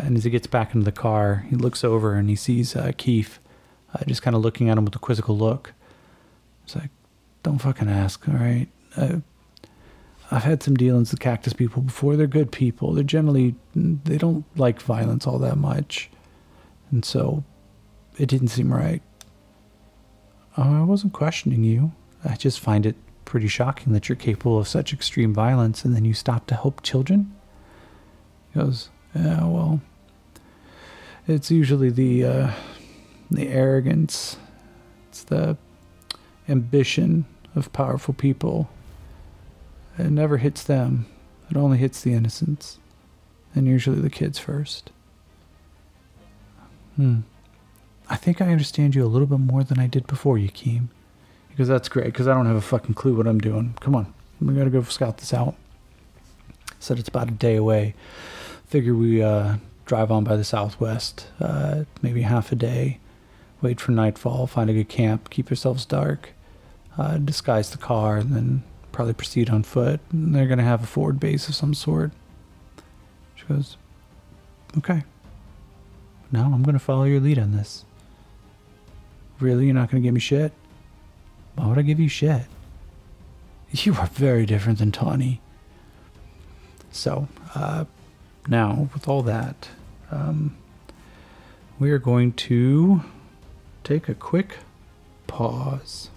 Uh, and as he gets back into the car, he looks over and he sees uh, Keith uh, just kind of looking at him with a quizzical look. It's like, don't fucking ask, all right? Uh, I've had some dealings with cactus people before. They're good people. They're generally, they don't like violence all that much. And so it didn't seem right. I wasn't questioning you. I just find it pretty shocking that you're capable of such extreme violence and then you stop to help children. He goes, Yeah, well, it's usually the, uh, the arrogance, it's the ambition of powerful people. It never hits them, it only hits the innocents, and usually the kids first. Hmm. I think I understand you a little bit more than I did before, Yakeem. Because that's great, because I don't have a fucking clue what I'm doing. Come on, we gotta go scout this out. Said it's about a day away. Figure we uh, drive on by the southwest, uh, maybe half a day, wait for nightfall, find a good camp, keep yourselves dark, uh, disguise the car, and then probably proceed on foot. And they're gonna have a forward base of some sort. She goes, okay. No, I'm gonna follow your lead on this. Really? You're not gonna give me shit? Why would I give you shit? You are very different than Tawny. So, uh, now, with all that, um, we are going to take a quick pause.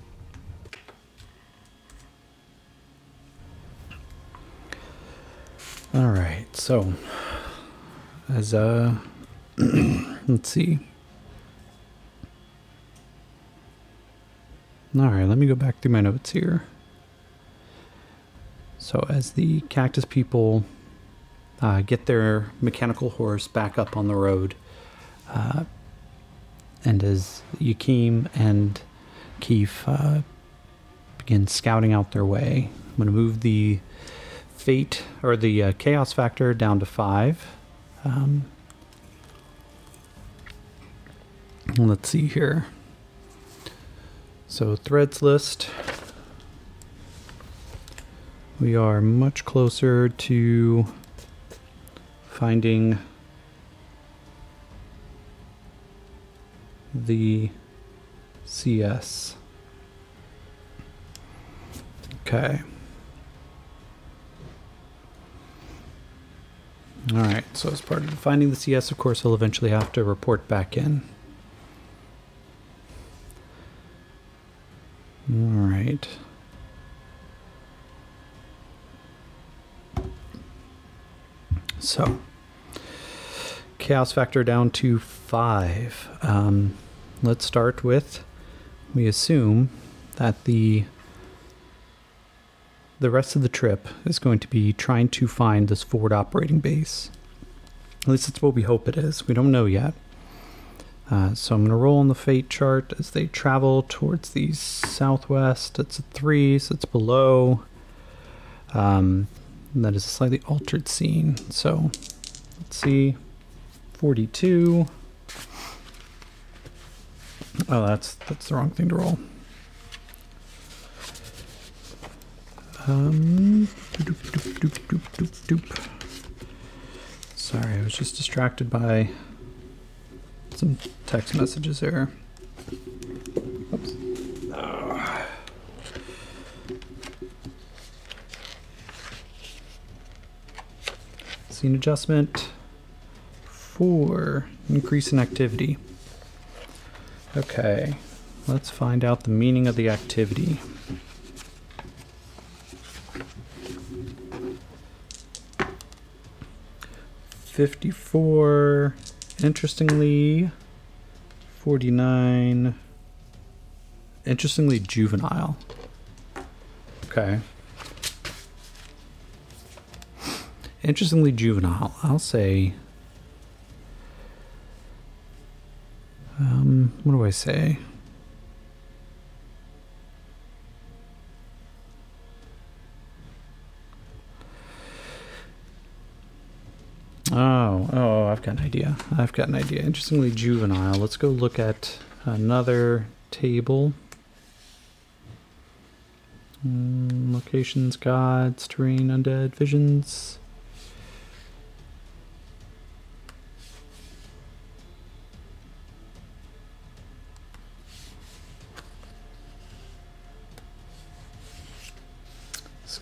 All right, so as uh, let's see. All right, let me go back through my notes here. So, as the cactus people uh, get their mechanical horse back up on the road, uh, and as Yakeem and Keith uh, begin scouting out their way, I'm going to move the fate or the uh, chaos factor down to five. Um, let's see here. So, threads list. We are much closer to finding the CS. Okay. All right, so as part of finding the CS, of course, he'll eventually have to report back in. All right. So, chaos factor down to five. Um, let's start with we assume that the the rest of the trip is going to be trying to find this forward operating base. At least that's what we hope it is. We don't know yet. Uh, so I'm going to roll on the fate chart as they travel towards the southwest. It's a three, so it's below. Um, that is a slightly altered scene. So let's see. 42. Oh, that's that's the wrong thing to roll. Um, doop, doop, doop, Sorry, I was just distracted by some text messages there. Oops. Oh. Scene adjustment for increase in activity. Okay, let's find out the meaning of the activity. Fifty-four. Interestingly, forty-nine. Interestingly, juvenile. Okay. Interestingly, juvenile. I'll say Um, what do I say? Oh, oh, I've got an idea. I've got an idea. Interestingly juvenile. Let's go look at another table. Mm, locations, gods, terrain, undead, visions.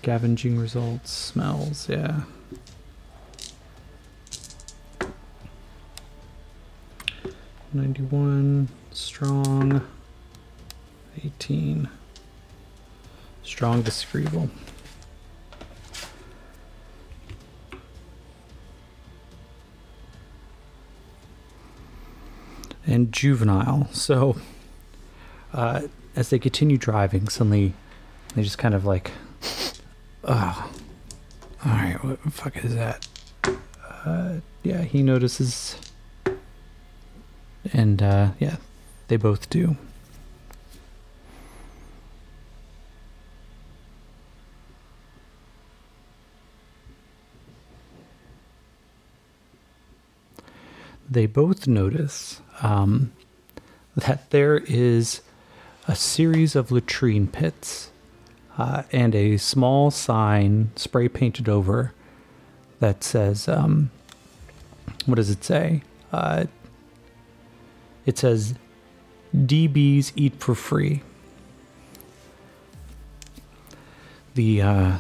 Scavenging results, smells, yeah. Ninety-one, strong, eighteen, strong, disagreeable. And juvenile. So, uh, as they continue driving, suddenly they just kind of like, oh, all right, what the fuck is that? Uh, yeah, he notices, and uh, yeah, they both do. They both notice um, that there is a series of latrine pits uh, and a small sign spray painted over that says, um, what does it say? Uh, it says, DBs eat for free. The, uh,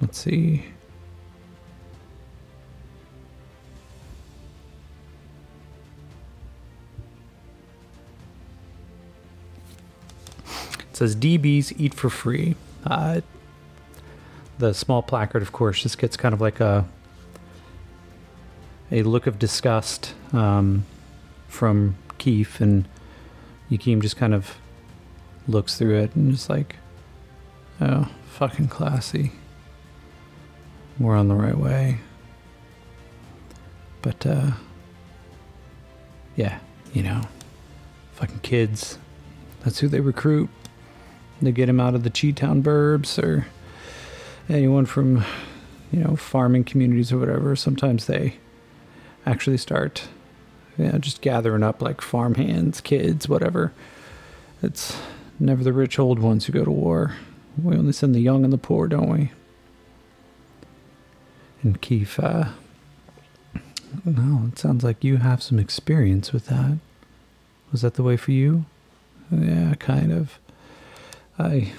let's see. It says DBs eat for free. Uh, the small placard, of course, just gets kind of like a a look of disgust um, from Keith, and Yakim just kind of looks through it and just like, oh, fucking classy. We're on the right way. But, uh, yeah, you know, fucking kids. That's who they recruit. They get him out of the Chi-Town burbs or anyone from, you know, farming communities or whatever. Sometimes they actually start, you know, just gathering up like farm hands, kids, whatever. It's never the rich old ones who go to war. We only send the young and the poor, don't we? And Keith, uh, no, it sounds like you have some experience with that. Was that the way for you? Yeah, kind of. I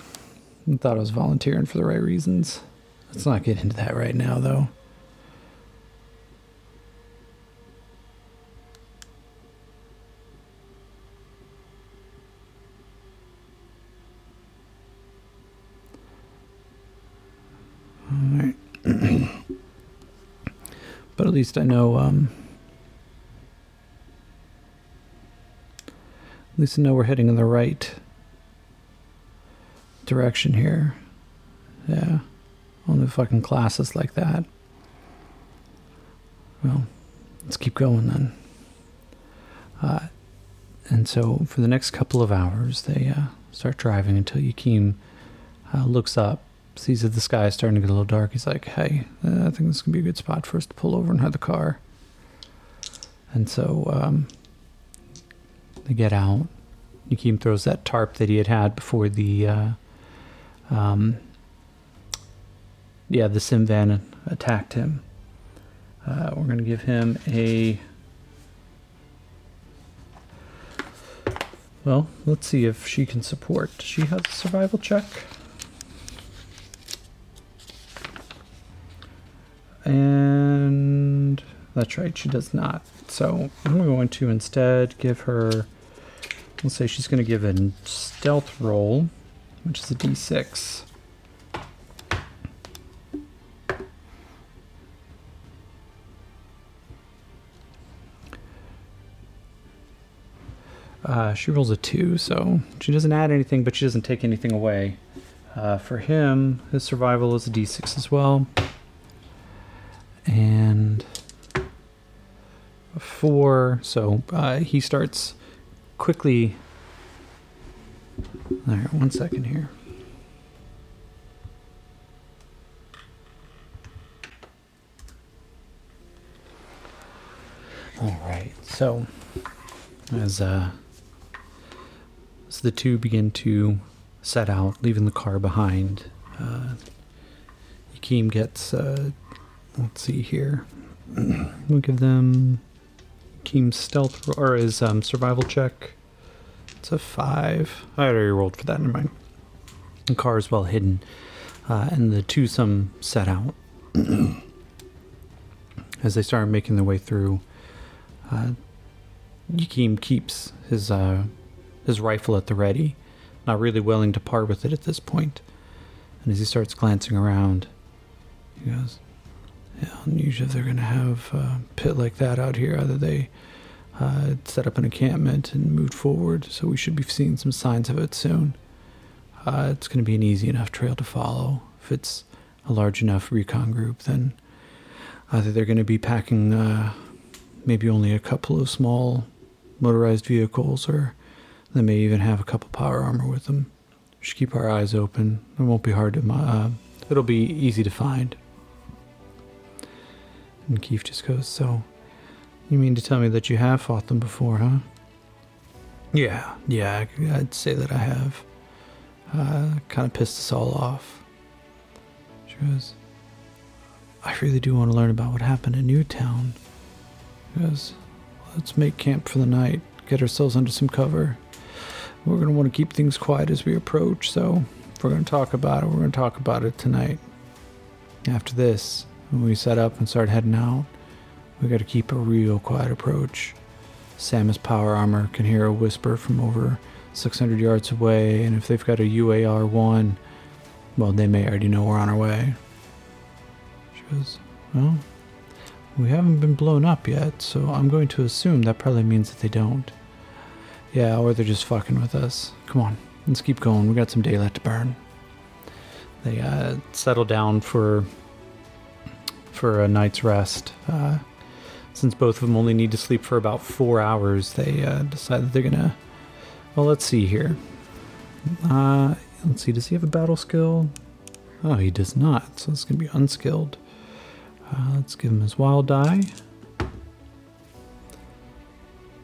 thought I was volunteering for the right reasons. Let's not get into that right now, though. All right. but at least I know, um, at least I know we're heading in the right direction here. Yeah. Only fucking classes like that. Well, let's keep going then. Uh, and so for the next couple of hours, they uh, start driving until Yakim uh, looks up, sees that the sky is starting to get a little dark. He's like, hey, uh, I think this can be a good spot for us to pull over and hide the car. And so um, they get out. Yakim throws that tarp that he had had before the uh, um, yeah, the Simvan attacked him. Uh, we're going to give him a. Well, let's see if she can support. She has a survival check. And that's right, she does not. So I'm going to instead give her. Let's say she's going to give a stealth roll which is a d6. Uh, she rolls a two, so she doesn't add anything, but she doesn't take anything away. Uh, for him, his survival is a d6 as well. And a four, so uh, he starts quickly all right, one second here. All right, so as uh, as the two begin to set out, leaving the car behind, uh, gets. Uh, let's see here. we'll give them Yakim stealth or his um, survival check It's a five. I already rolled for that. Never mind. The car is well hidden, uh, and the twosome set out. As they start making their way through, uh, Yakim keeps his uh, his rifle at the ready, not really willing to part with it at this point. And as he starts glancing around, he goes, yeah, unusual if they're going to have a pit like that out here. Either they uh, set up an encampment and moved forward, so we should be seeing some signs of it soon. Uh, it's going to be an easy enough trail to follow. If it's a large enough recon group, then either they're going to be packing uh, maybe only a couple of small motorized vehicles, or they may even have a couple power armor with them. Just keep our eyes open. It won't be hard to. Uh, it'll be easy to find. And Keith just goes, So, you mean to tell me that you have fought them before, huh? Yeah, yeah, I'd say that I have. Uh, kind of pissed us all off. She goes, I really do want to learn about what happened in Newtown. She goes, Let's make camp for the night, get ourselves under some cover. We're going to want to keep things quiet as we approach, so we're going to talk about it, we're going to talk about it tonight. After this, when we set up and start heading out, we got to keep a real quiet approach. SAMAS power armor can hear a whisper from over 600 yards away, and if they've got a UAR 1, well, they may already know we're on our way. She goes, Well, we haven't been blown up yet, so I'm going to assume that probably means that they don't. Yeah, or they're just fucking with us. Come on, let's keep going. We got some daylight to burn. They uh, settle down for for a night's rest. Uh, since both of them only need to sleep for about four hours, they uh, decide that they're gonna. Well, let's see here. Uh, let's see. Does he have a battle skill? Oh, he does not. So it's gonna be unskilled. Uh, let's give him his wild die.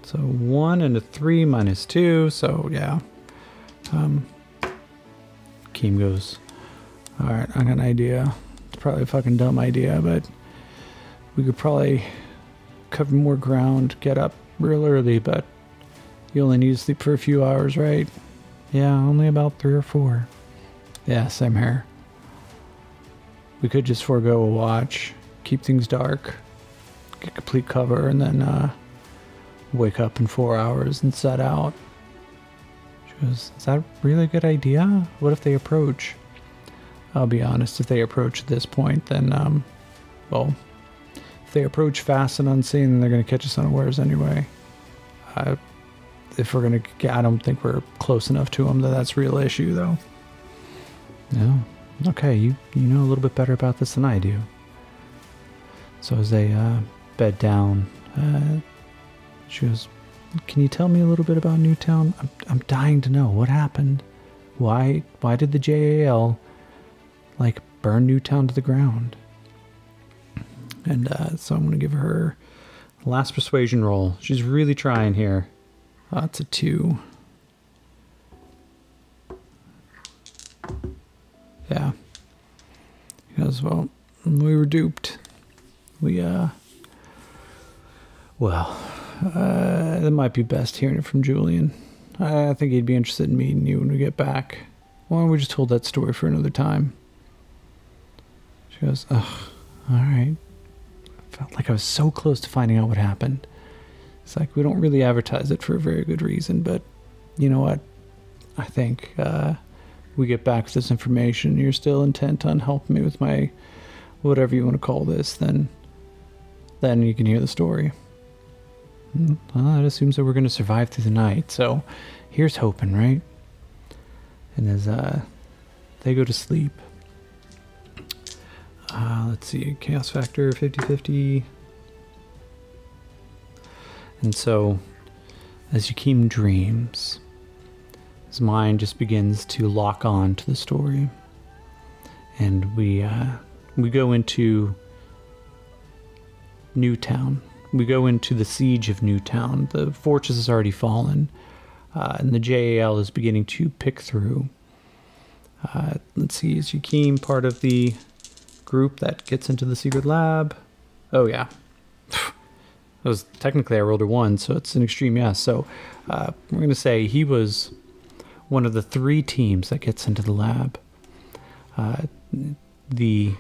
So one and a three minus two. So yeah. Um, Keem goes. All right, I got an idea. It's probably a fucking dumb idea, but we could probably cover more ground, get up real early, but you only need sleep for a few hours, right? Yeah, only about three or four. Yeah, same here. We could just forego a watch, keep things dark, get complete cover, and then uh, wake up in four hours and set out. She goes, Is that really a good idea? What if they approach? I'll be honest, if they approach at this point, then, um, well, they approach fast and unseen, then they're going to catch us unawares anyway. If we're going to get, I don't think we're close enough to them that that's real issue, though. No. Okay, you, you know a little bit better about this than I do. So as they uh, bed down, uh, she goes, Can you tell me a little bit about Newtown? I'm, I'm dying to know what happened. Why why did the JAL like burn Newtown to the ground? And uh, so I'm going to give her last persuasion roll. She's really trying here. Oh, it's a two. Yeah. Goes, Well, we were duped. We, uh, well, uh, it might be best hearing it from Julian. I think he'd be interested in meeting you when we get back. Why don't we just hold that story for another time? She goes, Ugh, all right. Felt like I was so close to finding out what happened. It's like we don't really advertise it for a very good reason, but you know what? I think uh, we get back this information. You're still intent on helping me with my whatever you want to call this. Then, then you can hear the story. Well, that assumes that we're going to survive through the night. So, here's hoping, right? And as uh, they go to sleep, uh, let's see, chaos factor 50 50. And so, as Yakim dreams, his mind just begins to lock on to the story. And we, uh, we go into Newtown. We go into the siege of Newtown. The fortress has already fallen, uh, and the JAL is beginning to pick through. Uh, let's see, is Yakim part of the group that gets into the secret lab? Oh, yeah. It was technically I rolled a one, so it's an extreme yes. So uh, we're going to say he was one of the three teams that gets into the lab. Uh, the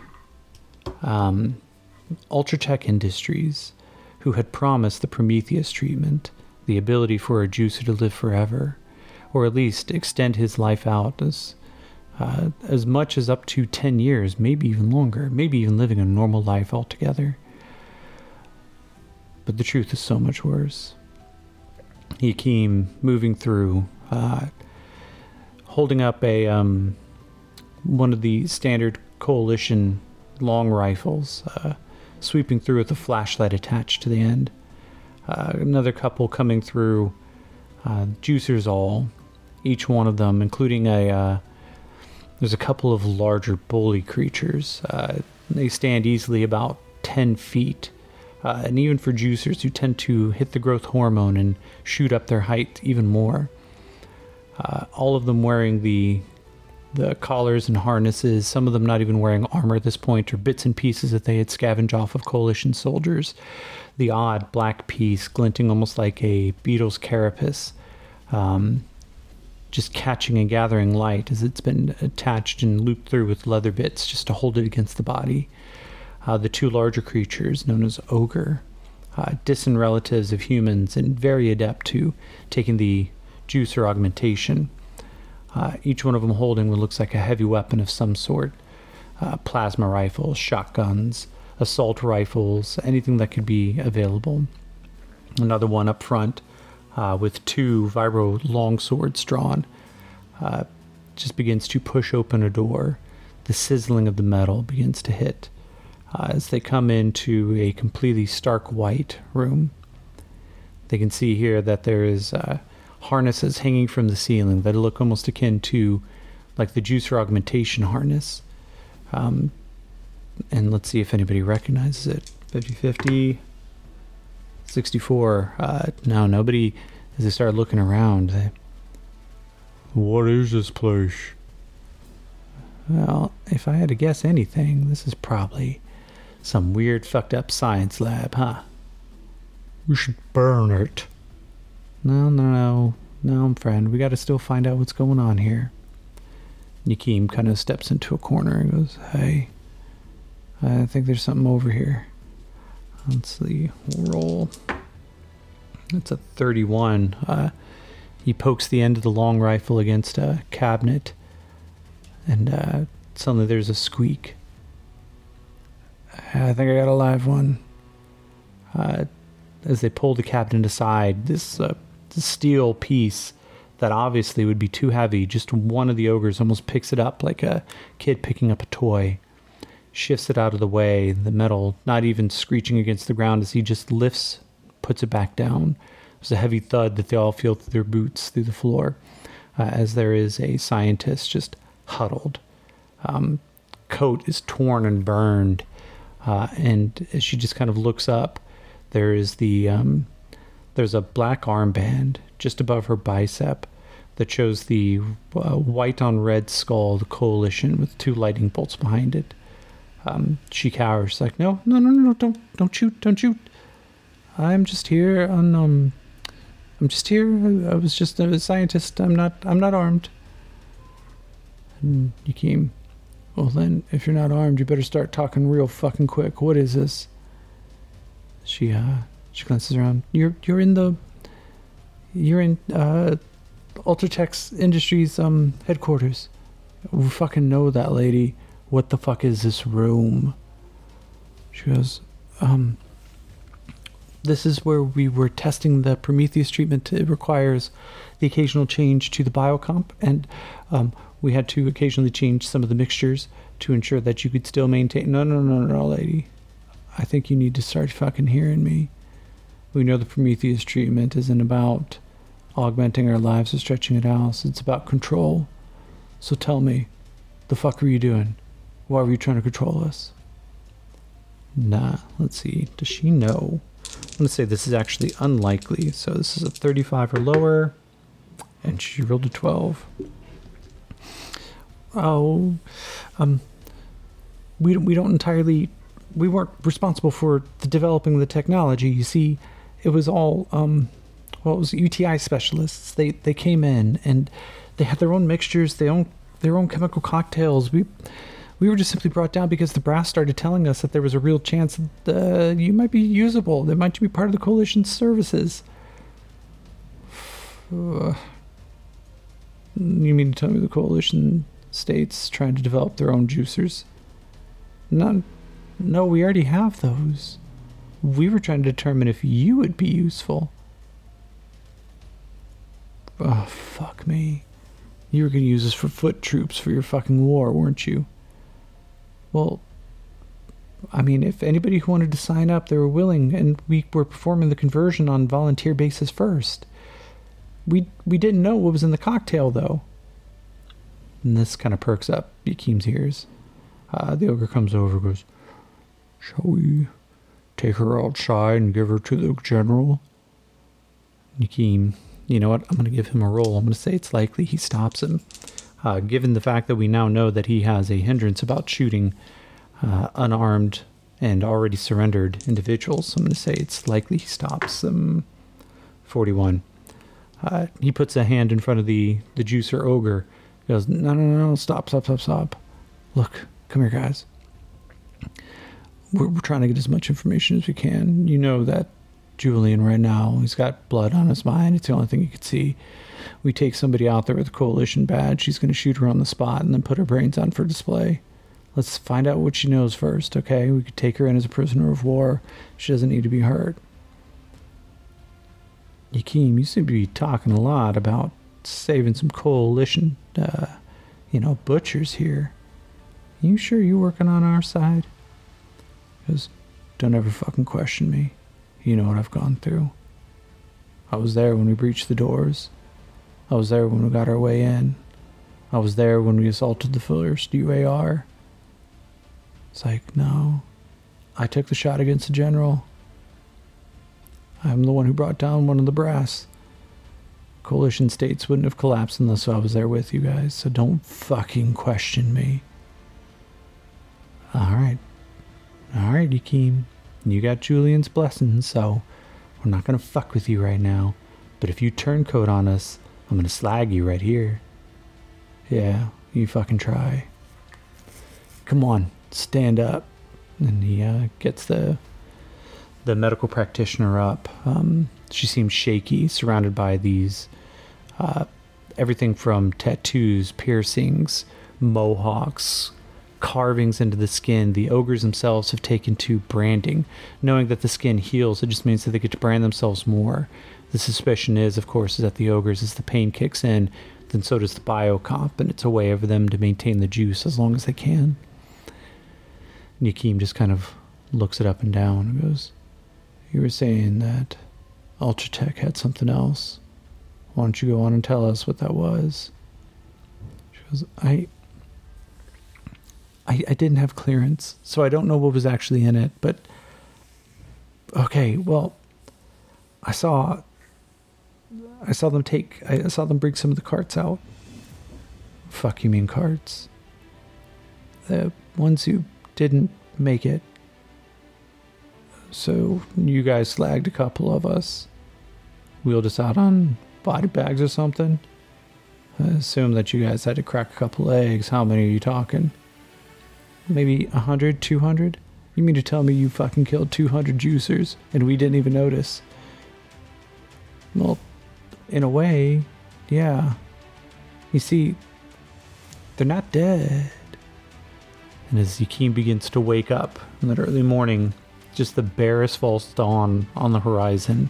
um, Ultratech Industries, who had promised the Prometheus treatment the ability for a juicer to live forever, or at least extend his life out as uh, as much as up to 10 years, maybe even longer, maybe even living a normal life altogether. But the truth is so much worse. He came moving through, uh, holding up a um, one of the standard coalition long rifles, uh, sweeping through with a flashlight attached to the end. Uh, another couple coming through, uh, juicers all, each one of them, including a. There's a couple of larger bully creatures. Uh, they stand easily about 10 feet. Uh, and even for juicers who tend to hit the growth hormone and shoot up their height even more. Uh, all of them wearing the the collars and harnesses, some of them not even wearing armor at this point, or bits and pieces that they had scavenged off of coalition soldiers. The odd black piece glinting almost like a beetle's carapace, um, just catching and gathering light as it's been attached and looped through with leather bits just to hold it against the body. Uh, the two larger creatures, known as ogre, uh, distant relatives of humans and very adept to taking the juicer augmentation. Uh, each one of them holding what looks like a heavy weapon of some sort uh, plasma rifles, shotguns, assault rifles, anything that could be available. Another one up front uh, with two vibro long swords drawn uh, just begins to push open a door. The sizzling of the metal begins to hit uh, as they come into a completely stark white room. They can see here that there is uh, harnesses hanging from the ceiling that look almost akin to like the juicer augmentation harness. Um, and let's see if anybody recognizes it. 50 50, 64. Uh, no, nobody, as they started looking around, they, what is this place? Well, if I had to guess anything, this is probably some weird fucked up science lab, huh? We should burn it. No, no, no. No, friend. We gotta still find out what's going on here. Yakim kind of steps into a corner and goes, Hey, I think there's something over here. Let's see. roll. That's a 31. Uh, he pokes the end of the long rifle against a cabinet, and uh, suddenly there's a squeak. I think I got a live one. Uh, as they pull the cabinet aside, this uh, steel piece that obviously would be too heavy. Just one of the ogres almost picks it up like a kid picking up a toy, shifts it out of the way, the metal not even screeching against the ground as he just lifts, puts it back down. There's a heavy thud that they all feel through their boots through the floor uh, as there is a scientist just huddled. Um, coat is torn and burned, uh, and as she just kind of looks up, there is the um, there's a black armband just above her bicep that shows the uh, white on red skull, the coalition, with two lightning bolts behind it. Um, she cowers, like, no, no, no, no, don't, don't shoot, don't shoot. I'm just here on, um, I'm just here. I, was just a scientist. I'm not, I'm not armed. And Yakim, well then, if you're not armed, you better start talking real fucking quick. What is this? She, uh, she glances around. You're you're in the you're in uh Ultratech Industries um headquarters. We fucking know that lady. What the fuck is this room? She goes, um this is where we were testing the Prometheus treatment. It requires the occasional change to the biocomp, and um, we had to occasionally change some of the mixtures to ensure that you could still maintain. No, no, no, no, lady. I think you need to start fucking hearing me. We know the Prometheus treatment isn't about augmenting our lives or stretching it out. It's about control. So tell me, the fuck are you doing? Why were you trying to control us? Nah, let's see. Does she know? I'm going to say this is actually unlikely. So this is a 35 or lower. And she rolled a 12. Oh, um, we we don't entirely, we weren't responsible for the developing the technology. You see, it was all um, well, it was UTI specialists. They they came in and they had their own mixtures, their own their own chemical cocktails. We we were just simply brought down because the brass started telling us that there was a real chance that uh, you might be usable. That might be part of the coalition's services. You mean to tell me the coalition states trying to develop their own juicers? None. No, we already have those. We were trying to determine if you would be useful. Oh, fuck me. You were going to use us for foot troops for your fucking war, weren't you? Well, I mean, if anybody who wanted to sign up, they were willing, and we were performing the conversion on volunteer basis first. We we didn't know what was in the cocktail, though. And this kind of perks up Yakim's ears. Uh, the ogre comes over goes, Shall we take her outside and give her to the general? Yakim, you know what? I'm going to give him a roll. I'm going to say it's likely he stops him. Uh, given the fact that we now know that he has a hindrance about shooting uh, unarmed and already surrendered individuals, I'm going to say it's likely he stops them. 41. Uh, he puts a hand in front of the, the juicer ogre. He goes, No, no, no, stop, stop, stop, stop. Look, come here, guys. We're, we're trying to get as much information as we can. You know that Julian right now, he's got blood on his mind. It's the only thing he could see. We take somebody out there with a coalition badge. She's going to shoot her on the spot and then put her brains on for display. Let's find out what she knows first, okay? We could take her in as a prisoner of war. She doesn't need to be hurt. Yakim, you seem to be talking a lot about saving some coalition, uh, you know, butchers here. Are You sure you're working on our side? Because don't ever fucking question me. You know what I've gone through. I was there when we breached the doors. I was there when we got our way in. I was there when we assaulted the first UAR. It's like, no. I took the shot against the general. I'm the one who brought down one of the brass. Coalition states wouldn't have collapsed unless I was there with you guys, so don't fucking question me. Alright. Alright, Yakim. You got Julian's blessing, so we're not gonna fuck with you right now. But if you turn turncoat on us, I'm gonna slag you right here. Yeah, you fucking try. Come on, stand up. And he uh, gets the the medical practitioner up. Um, she seems shaky, surrounded by these uh, everything from tattoos, piercings, mohawks, carvings into the skin. The ogres themselves have taken to branding, knowing that the skin heals. It just means that they get to brand themselves more. The suspicion is, of course, is that the ogres, as the pain kicks in, then so does the biocomp, and it's a way for them to maintain the juice as long as they can. Yakim just kind of looks it up and down and goes, You were saying that Ultratech had something else. Why don't you go on and tell us what that was? She goes, I I, I didn't have clearance, so I don't know what was actually in it, but okay, well I saw I saw them take I saw them bring some of the carts out. Fuck you mean carts? The ones who didn't make it. So you guys slagged a couple of us. Wheeled us out on body bags or something. I assume that you guys had to crack a couple eggs. How many are you talking? maybe 100, 200? You mean to tell me you fucking killed 200 juicers and we didn't even notice? Well, in a way, yeah. You see, they're not dead. And as Yakim begins to wake up in that early morning, just the barest false dawn on the horizon,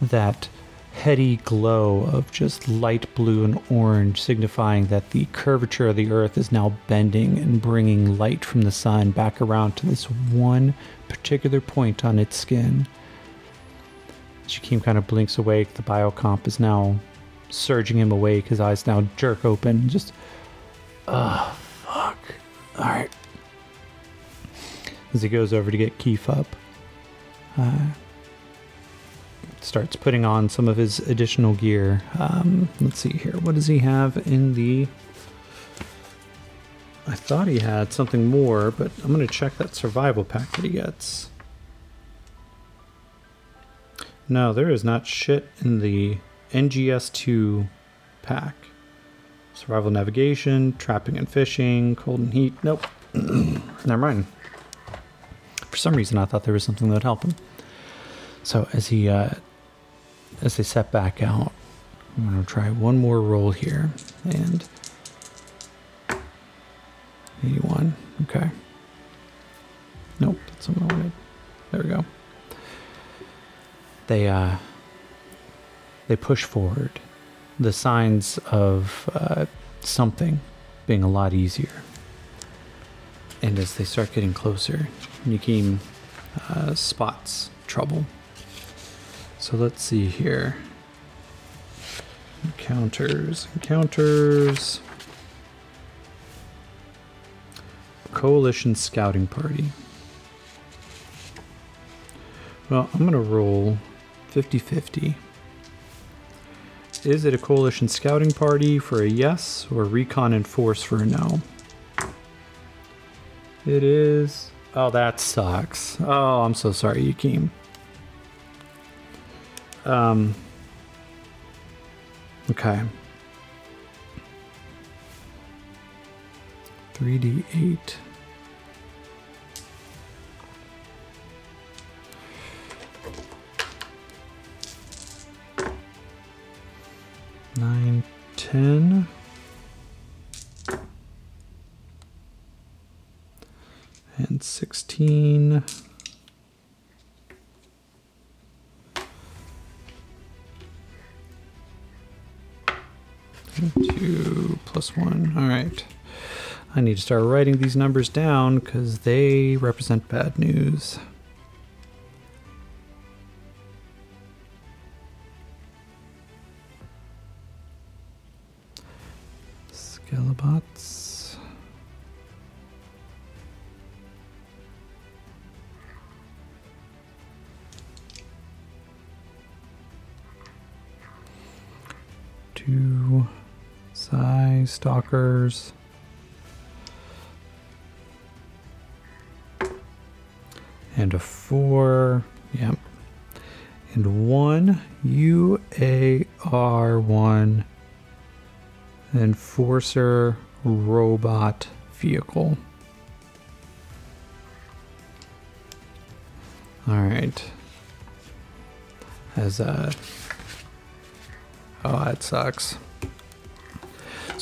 that heady glow of just light blue and orange, signifying that the curvature of the earth is now bending and bringing light from the sun back around to this one particular point on its skin. Shakim kind of blinks awake. The biocomp is now surging him awake. His eyes now jerk open. Just, oh, fuck. All right. As he goes over to get Keef up. Uh, starts putting on some of his additional gear. Um, let's see here. What does he have in the. I thought he had something more, but I'm going to check that survival pack that he gets. No, there is not shit in the NGS2 pack. Survival navigation, trapping and fishing, cold and heat. Nope. Never mind. For some reason, I thought there was something that would help him. So as he, uh, as they set back out, I'm gonna try one more roll here, and 81. Okay. Nope, that's what I wanted. There we go. They uh, they push forward. The signs of uh, something being a lot easier. And as they start getting closer, Yakim uh, spots trouble. So let's see here. Encounters, encounters. Coalition Scouting Party. Well, I'm going to roll 50 50. Is it a coalition scouting party for a yes or recon and force for a no? It is. Oh, that sucks. Oh, I'm so sorry, Yakim. Um. Okay. 3d8. 10. And 16. Two plus one. All right. I need to start writing these numbers down because they represent bad news. Stalkers. And a four. Yep. And one UAR1 Enforcer robot vehicle. All right. As a. Oh, that sucks.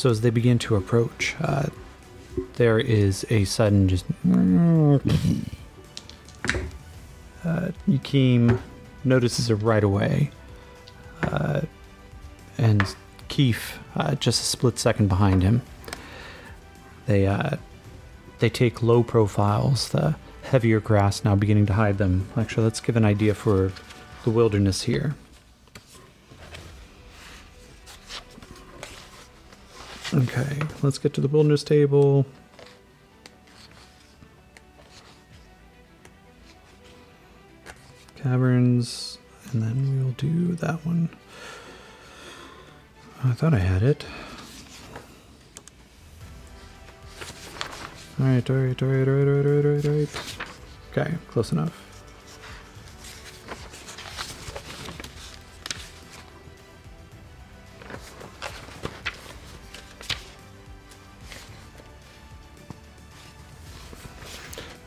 So as they begin to approach, uh, there is a sudden just. Uh, Yakim notices it right away. Uh, and Keef, uh, just a split second behind him. They uh, they take low profiles. The heavier grass now beginning to hide them. Actually, let's give an idea for the wilderness here. Okay, let's get to the wilderness table. Caverns, and then we'll do that one. I thought I had it. Alright, alright, alright, alright, alright, alright, alright. Okay, close enough.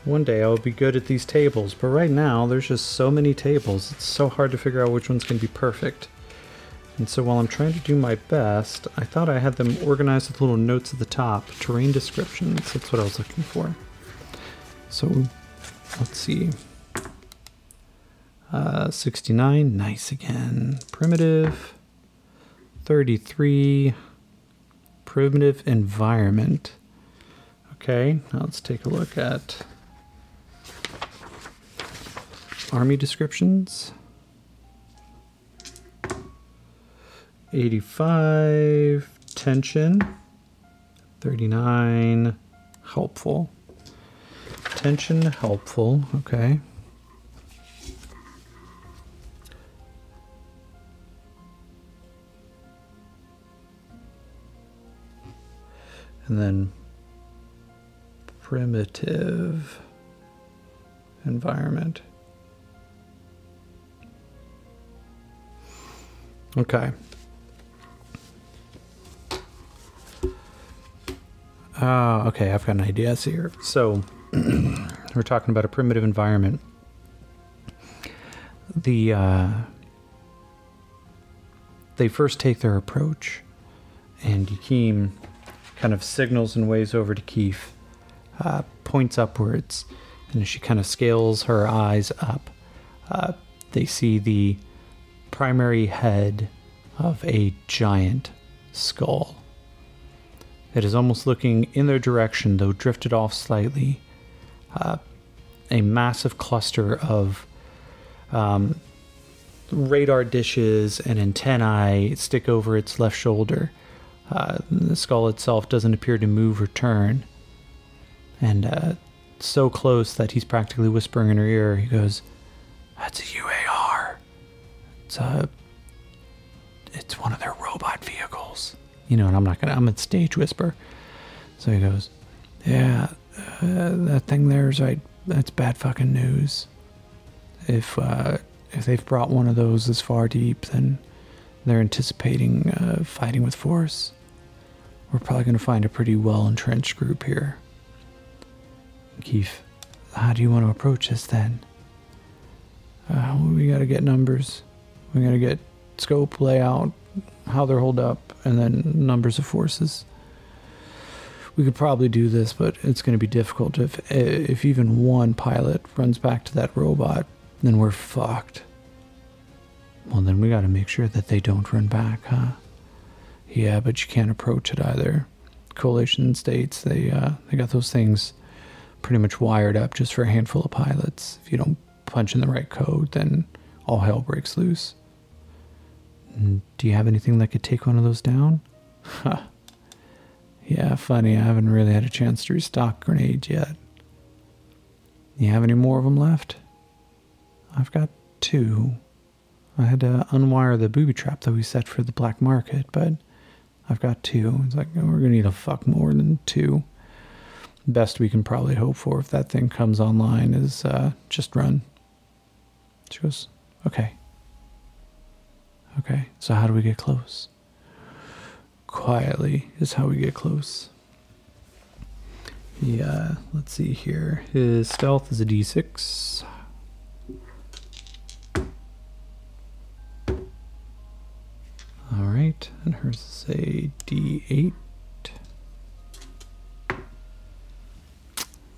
One day I'll be good at these tables, but right now there's just so many tables, it's so hard to figure out which one's going to be perfect. And so while I'm trying to do my best, I thought I had them organized with little notes at the top. Terrain descriptions, that's what I was looking for. So let's see. Uh, 69, nice again. Primitive. 33. Primitive environment. Okay, now let's take a look at army descriptions. 85 tension. 39 helpful. Tension helpful okay. And then primitive environment Okay. Uh, okay, I've got an idea here. So, we're talking about a primitive environment. The uh, they first take their approach, and Yakim kind of signals and waves over to Keith, uh, points upwards, and as she kind of scales her eyes up, uh, they see the primary head of a giant skull. It is almost looking in their direction, though drifted off slightly. Uh, a massive cluster of um, radar dishes and antennae stick over its left shoulder. Uh, the skull itself doesn't appear to move or turn. And uh, so close that he's practically whispering in her ear. He goes, That's a UAR. It's a. It's one of their robot vehicles. You know, and I'm not gonna. I'm a stage whisper. So he goes, Yeah, uh, that thing there's right. That's bad fucking news. If uh, if they've brought one of those this far deep, then they're anticipating uh, fighting with force. We're probably going to find a pretty well entrenched group here. Keith, how do you want to approach this then? Uh, we got to get numbers. We got to get scope, layout, how they're holed up, and then numbers of forces. We could probably do this, but it's going to be difficult. If if even one pilot runs back to that robot, then we're fucked. Well, then we got to make sure that they don't run back, huh? Yeah, but you can't approach it either. Coalition states they uh, they got those things pretty much wired up just for a handful of pilots. If you don't punch in the right code, then all hell breaks loose. Mm, do you have anything that could take one of those down? Huh. Yeah, funny. I haven't really had a chance to restock grenades yet. You have any more of them left? I've got two. I had to unwire the booby trap that we set for the black market, but I've got two. It's like, we're gonna need a fuck more than two. Best we can probably hope for if that thing comes online is uh, just run. She goes, okay. Okay, so how do we get close? Quietly is how we get close. Yeah, let's see here. His stealth is a d6. All right, and hers is a d8.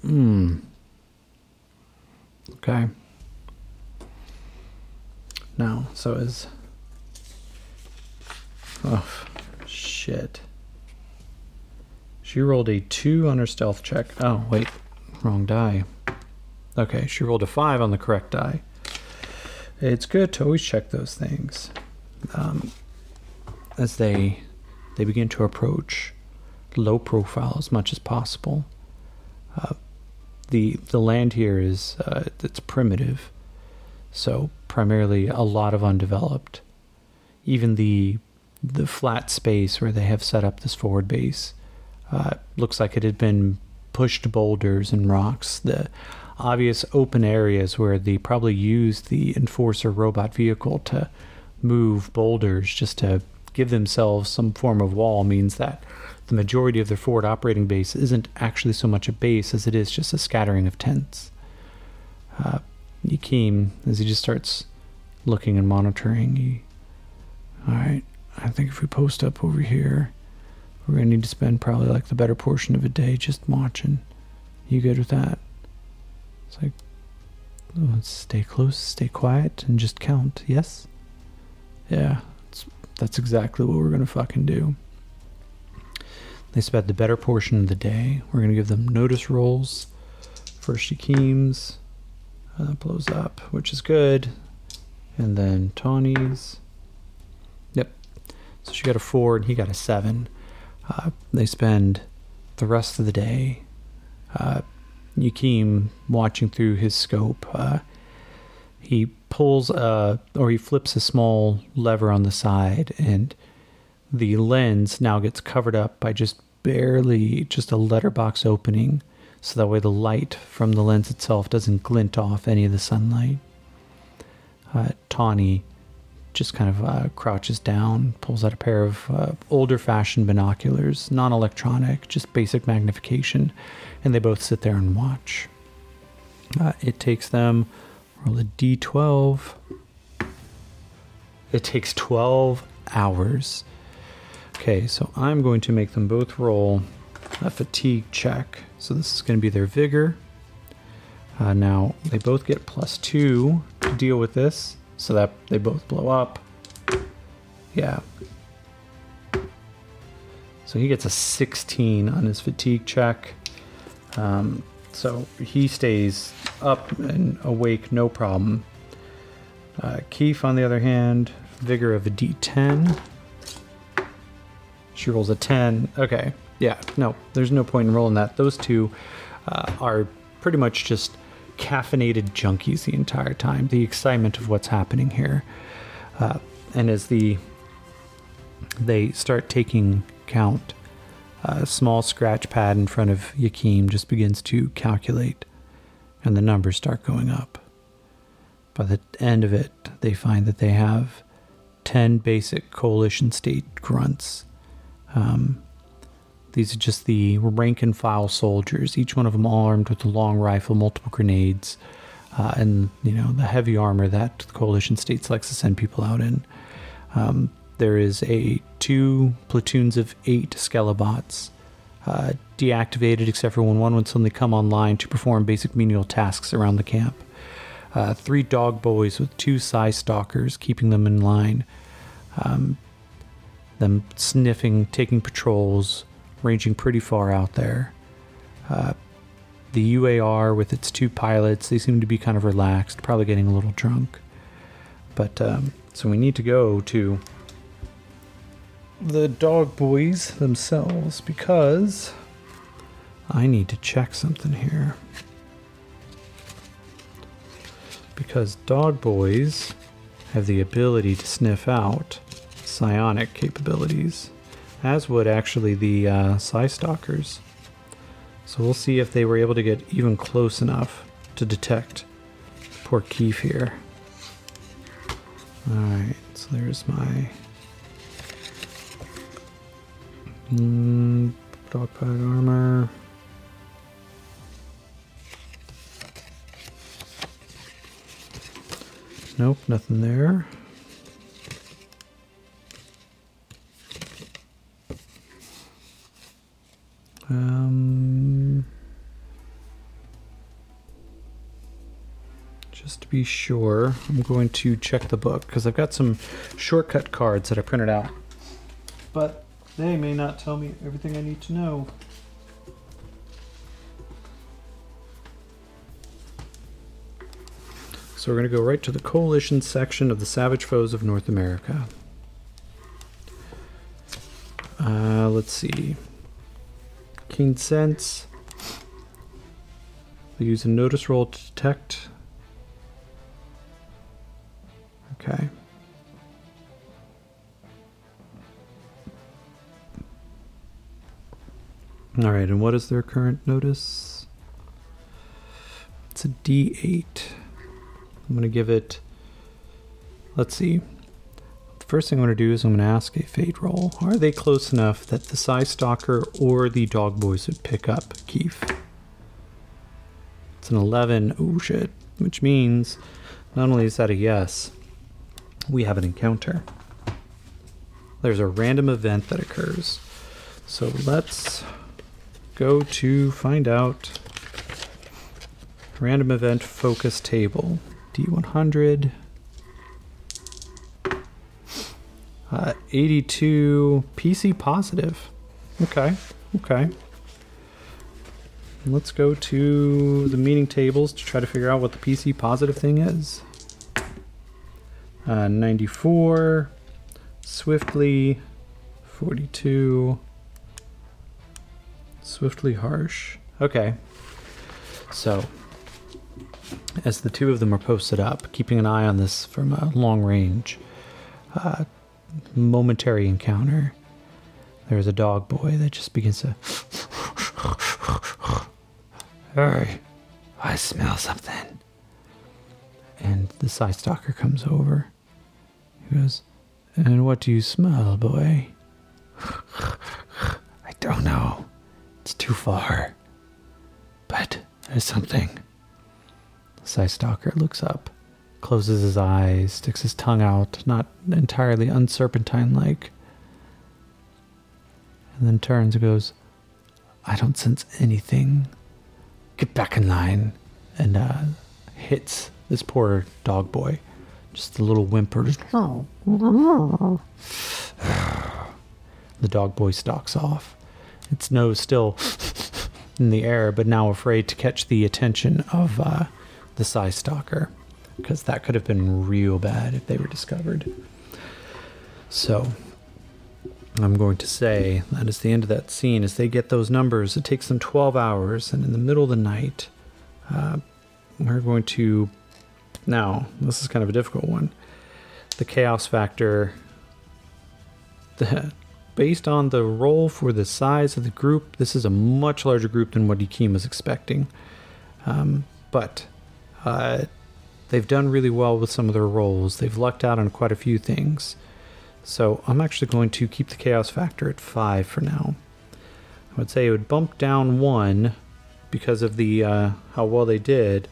Hmm. Okay. Now, so is. Oh, shit. She rolled a 2 on her stealth check. Oh, wait. Wrong die. Okay, she rolled a 5 on the correct die. It's good to always check those things. Um, as they they begin to approach low profile as much as possible. Uh, the the land here is uh, it's primitive, so primarily a lot of undeveloped. Even the the flat space where they have set up this forward base uh, looks like it had been pushed boulders and rocks. The obvious open areas where they probably used the enforcer robot vehicle to move boulders just to give themselves some form of wall means that the majority of their forward operating base isn't actually so much a base as it is just a scattering of tents. Uh, Yakim, as he just starts looking and monitoring, he, all right, I think if we post up over here, we're gonna need to spend probably like the better portion of a day just watching. You good with that? It's like, let's stay close, stay quiet, and just count. Yes. Yeah, that's exactly what we're going to fucking do. They spent the better portion of the day. We're going to give them notice rolls. First Yakim's. Uh, blows up, which is good. And then Tawny's. So she got a four and he got a seven. Uh, they spend the rest of the day. Uh, Yakim watching through his scope. Uh, he pulls a or he flips a small lever on the side and the lens now gets covered up by just barely just a letterbox opening so that way the light from the lens itself doesn't glint off any of the sunlight uh, tawny just kind of uh, crouches down, pulls out a pair of uh, older fashioned binoculars, non electronic, just basic magnification, and they both sit there and watch. Uh, it takes them, roll a d12. It takes 12 hours. Okay, so I'm going to make them both roll a fatigue check. So this is going to be their vigor. Uh, now, they both get plus two to deal with this, so that they both blow up. Yeah. So he gets a 16 on his fatigue check. Um, so he stays up and awake, no problem. Uh, Keith, on the other hand, vigor of a d10. She rolls a 10. Okay. Yeah, no, there's no point in rolling that. Those two uh, are pretty much just caffeinated junkies the entire time. The excitement of what's happening here. Uh, and as the they start taking count, a small scratch pad in front of Yakim just begins to calculate, and the numbers start going up. By the end of it, they find that they have 10 basic coalition state grunts. Um, these are just the rank and file soldiers, each one of them armed with a long rifle, multiple grenades, uh, and you know the heavy armor that the coalition states likes to send people out in. Um, there is a two platoons of eight Skelebots, uh, deactivated except for when one would suddenly come online to perform basic menial tasks around the camp. Uh, three dog boys with two Psi stalkers keeping them in line. Um, them sniffing, taking patrols, ranging pretty far out there. Uh, the UAR with its two pilots, they seem to be kind of relaxed, probably getting a little drunk. But um, so we need to go to the dog boys themselves because I need to check something here. Because dog boys have the ability to sniff out psionic capabilities as would actually the uh, Psi Stalkers. So we'll see if they were able to get even close enough to detect poor Keef here. Alright, so there's my mm, dogpile armor. Nope, nothing there. Um, just to be sure, I'm going to check the book because I've got some shortcut cards that I printed out. But they may not tell me everything I need to know. So we're going to go right to the coalition section of the Savage Foes of North America. Uh, let's see. Keen Sense. Use a notice roll to detect. Okay. All right, and what is their current notice? It's a D8. I'm going to give it, let's see, First thing I'm going to do is I'm going to ask a fade roll. Are they close enough that the Psi Stalker or the Dog Boys would pick up Keef? It's an 11. Oh shit. Which means not only is that a yes, we have an encounter. There's a random event that occurs. So let's go to find out. Random event focus table. D100. Uh, 82 PC positive. Okay, okay. Let's go to the meaning tables to try to figure out what the PC positive thing is. Uh, 94, swiftly, 42, swiftly harsh. Okay. So, as the two of them are posted up, keeping an eye on this from a long range, uh, momentary encounter, there's a dog boy that just begins to. Hey, I smell something. And the Psi Stalker comes over. He goes, And what do you smell, boy? I don't know. It's too far. But there's something. The Psi Stalker looks up, closes his eyes, sticks his tongue out, not entirely unserpentine like, and then turns and goes, I don't sense anything. Get back in line. And uh, hits this poor dog boy. Just a little whimper. Just, the dog boy stalks off. Its nose still in the air, but now afraid to catch the attention of uh, the Psi Stalker. Because that could have been real bad if they were discovered. So, I'm going to say that is the end of that scene. As they get those numbers, it takes them 12 hours, and in the middle of the night, uh, we're going to. Now, this is kind of a difficult one. The chaos factor, the, based on the roll for the size of the group, this is a much larger group than what Yakim was expecting. Um, but uh, they've done really well with some of their rolls. They've lucked out on quite a few things. So I'm actually going to keep the chaos factor at 5 for now. I would say it would bump down 1 because of the uh, how well they did,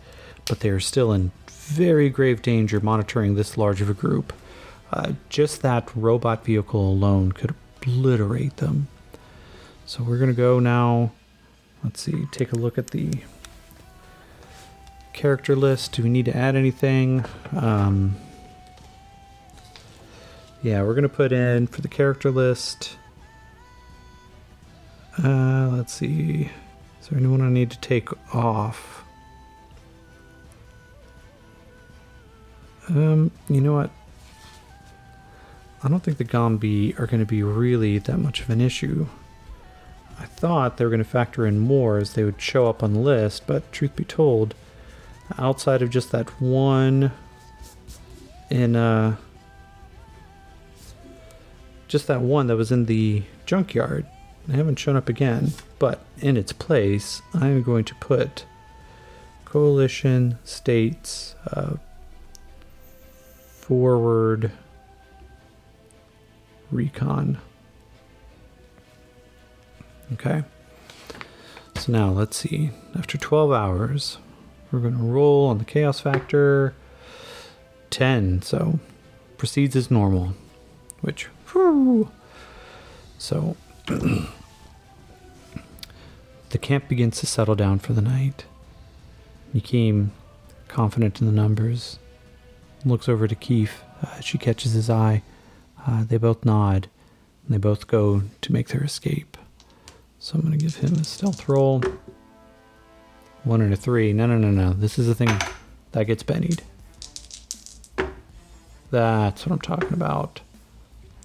but they are still in very grave danger monitoring this large of a group. Uh, just that robot vehicle alone could obliterate them. So we're going to go now. Let's see, take a look at the character list. Do we need to add anything? Um, yeah, we're going to put in for the character list. Uh, let's see. Is there anyone I need to take off? Um, you know what? I don't think the Gombi are going to be really that much of an issue. I thought they were going to factor in more as they would show up on the list, but truth be told, outside of just that one in uh just that one that was in the junkyard. They haven't shown up again, but in its place, I'm going to put coalition states uh, forward recon. Okay. So now let's see. After 12 hours, we're going to roll on the chaos factor 10. So proceeds as normal, which Whew. So the camp begins to settle down for the night. Yakim, confident in the numbers, looks over to Keith. Uh, she catches his eye. Uh, they both nod, and they both go to make their escape. So I'm going to give him a stealth roll. One and a three. No, no, no, no. This is the thing that gets bennied. That's what I'm talking about.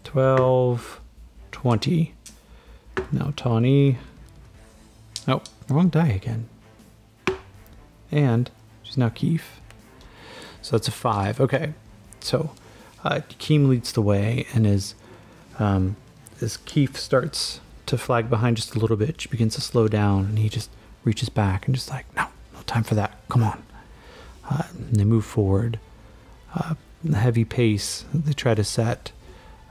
12, 20. Now Tawny. Oh, wrong die again. And she's now Keef. So that's a 5. Okay. So uh, Keem leads the way, and as, um, as Keef starts to flag behind just a little bit, she begins to slow down, and he just reaches back and just like, no, no time for that. Come on. Uh, and they move forward. Uh, heavy pace they try to set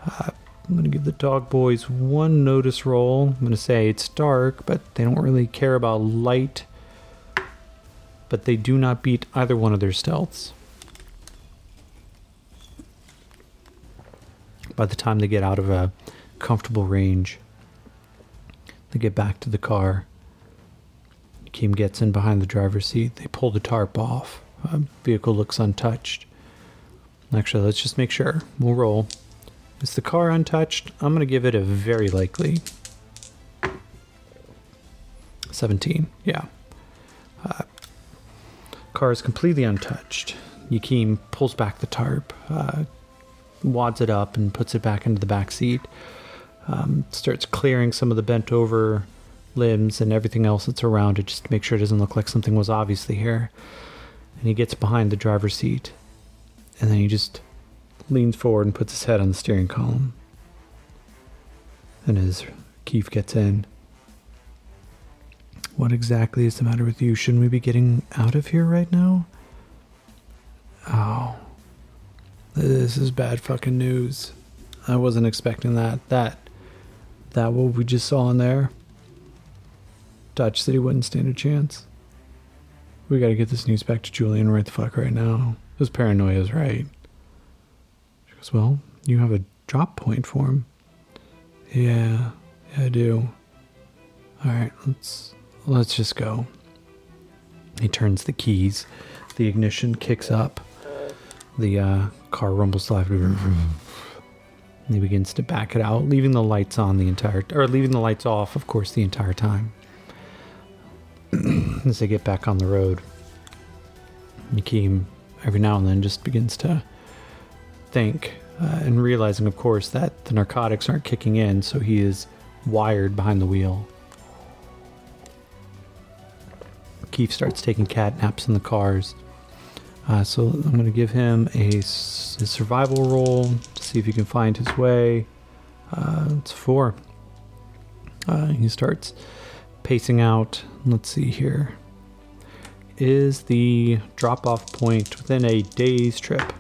uh, I'm going to give the dog boys one notice roll. I'm going to say it's dark, but they don't really care about light. But they do not beat either one of their stealths. By the time they get out of a comfortable range, they get back to the car. Kim gets in behind the driver's seat. They pull the tarp off. Vehicle looks untouched. Actually, let's just make sure. We'll roll. Is the car untouched? I'm going to give it a very likely 17. Yeah. Uh, car is completely untouched. Yakim pulls back the tarp, uh, wads it up, and puts it back into the back seat. Um, starts clearing some of the bent over limbs and everything else that's around it just to make sure it doesn't look like something was obviously here. And he gets behind the driver's seat. And then he just leans forward and puts his head on the steering column. And as Keith gets in, what exactly is the matter with you? Shouldn't we be getting out of here right now? Oh. This is bad fucking news. I wasn't expecting that. That that what we just saw in there. Dodge City wouldn't stand a chance. We gotta get this news back to Julian right the fuck right now. His paranoia is right. She goes, Well, you have a drop point for him. Yeah, yeah, I do. Alright, let's let's just go. He turns the keys. The ignition kicks up. The uh, car rumbles live. He begins to back it out, leaving the lights on the entire, or leaving the lights off, of course, the entire time. As they get back on the road, Nakeem every now and then just begins to think, uh, and realizing, of course, that the narcotics aren't kicking in, so he is wired behind the wheel. Keith starts taking cat naps in the cars. Uh, so I'm going to give him a survival roll to see if he can find his way. Uh, it's four. Uh, he starts pacing out. Let's see here. Is the drop off point within a day's trip?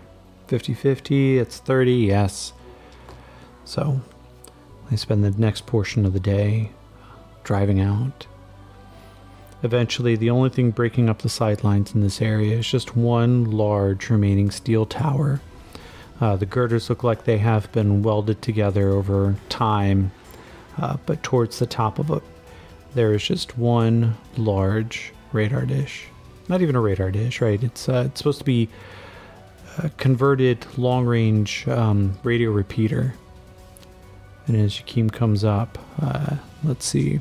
50 50, it's 30, yes. So they spend the next portion of the day driving out. Eventually, the only thing breaking up the sidelines in this area is just one large remaining steel tower. Uh, the girders look like they have been welded together over time, uh, but towards the top of it, there is just one large radar dish. Not even a radar dish, right? It's uh, it's supposed to be a converted long-range um, radio repeater. And as Yakeem comes up, uh, let's see.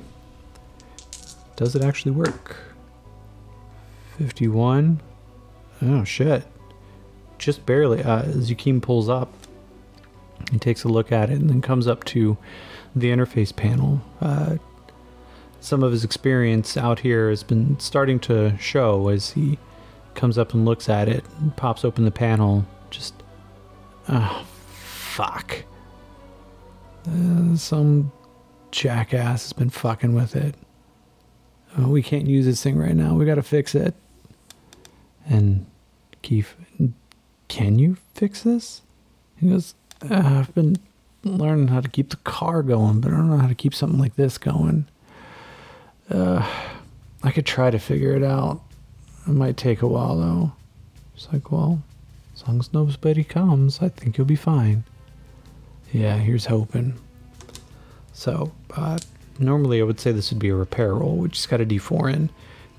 Does it actually work? 51. Oh, shit. Just barely. Uh, as Yakeem pulls up, he takes a look at it and then comes up to the interface panel. Uh, some of his experience out here has been starting to show as he comes up and looks at it pops open the panel. Just. Oh, fuck. Uh, some jackass has been fucking with it oh, we can't use this thing right now. We got to fix it. And Keith, can you fix this? He goes, uh, I've been learning how to keep the car going, but I don't know how to keep something like this going. Uh, I could try to figure it out. It might take a while though. It's like, well, as long as nobody comes, I think you'll be fine. Yeah, here's hoping. So, uh, normally I would say this would be a repair roll, which has got a D4 in,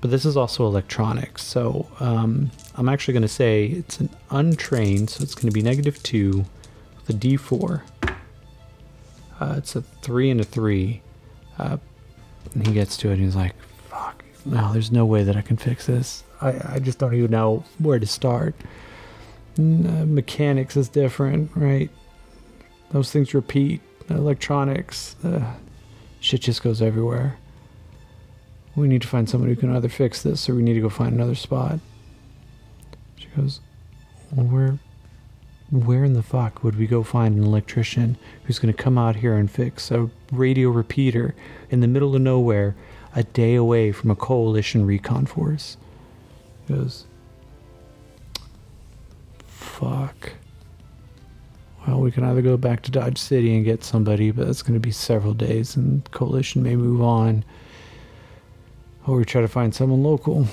but this is also electronics. So um, I'm actually going to say it's an untrained, so it's going to be negative two with a D4. Uh, it's a three and a three. Uh, and he gets to it and he's like, fuck, no, there's no way that I can fix this. I, I just don't even know where to start. N- uh, mechanics is different, right? Those things repeat. Electronics, uh, shit just goes everywhere. We need to find someone who can either fix this or we need to go find another spot. She goes, well, where, where in the fuck would we go find an electrician who's going to come out here and fix a radio repeater in the middle of nowhere a day away from a coalition recon force? He goes, fuck. Well, we can either go back to Dodge City and get somebody, but that's going to be several days, and Coalition may move on. Or we try to find someone local.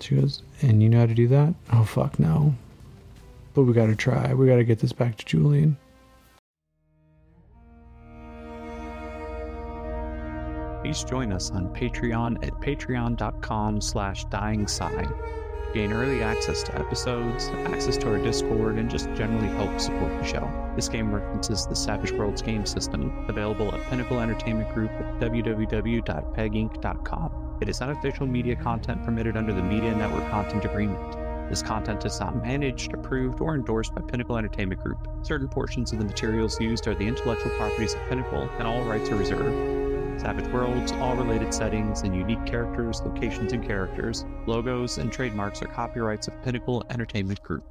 She goes, and you know how to do that? Oh, fuck no. But we got to try. We got to get this back to Julian. Please join us on Patreon at patreon.com slash dyingsigh. Gain early access to episodes, access to our Discord, and just generally help support the show. This game references the Savage Worlds game system, available at Pinnacle Entertainment Group at www.peginc.com. It is unofficial media content permitted under the Media Network Content Agreement. This content is not managed, approved, or endorsed by Pinnacle Entertainment Group. Certain portions of the materials used are the intellectual properties of Pinnacle, and all rights are reserved. Savage Worlds, all related settings, and unique characters, locations, and characters, logos, and trademarks are copyrights of Pinnacle Entertainment Group.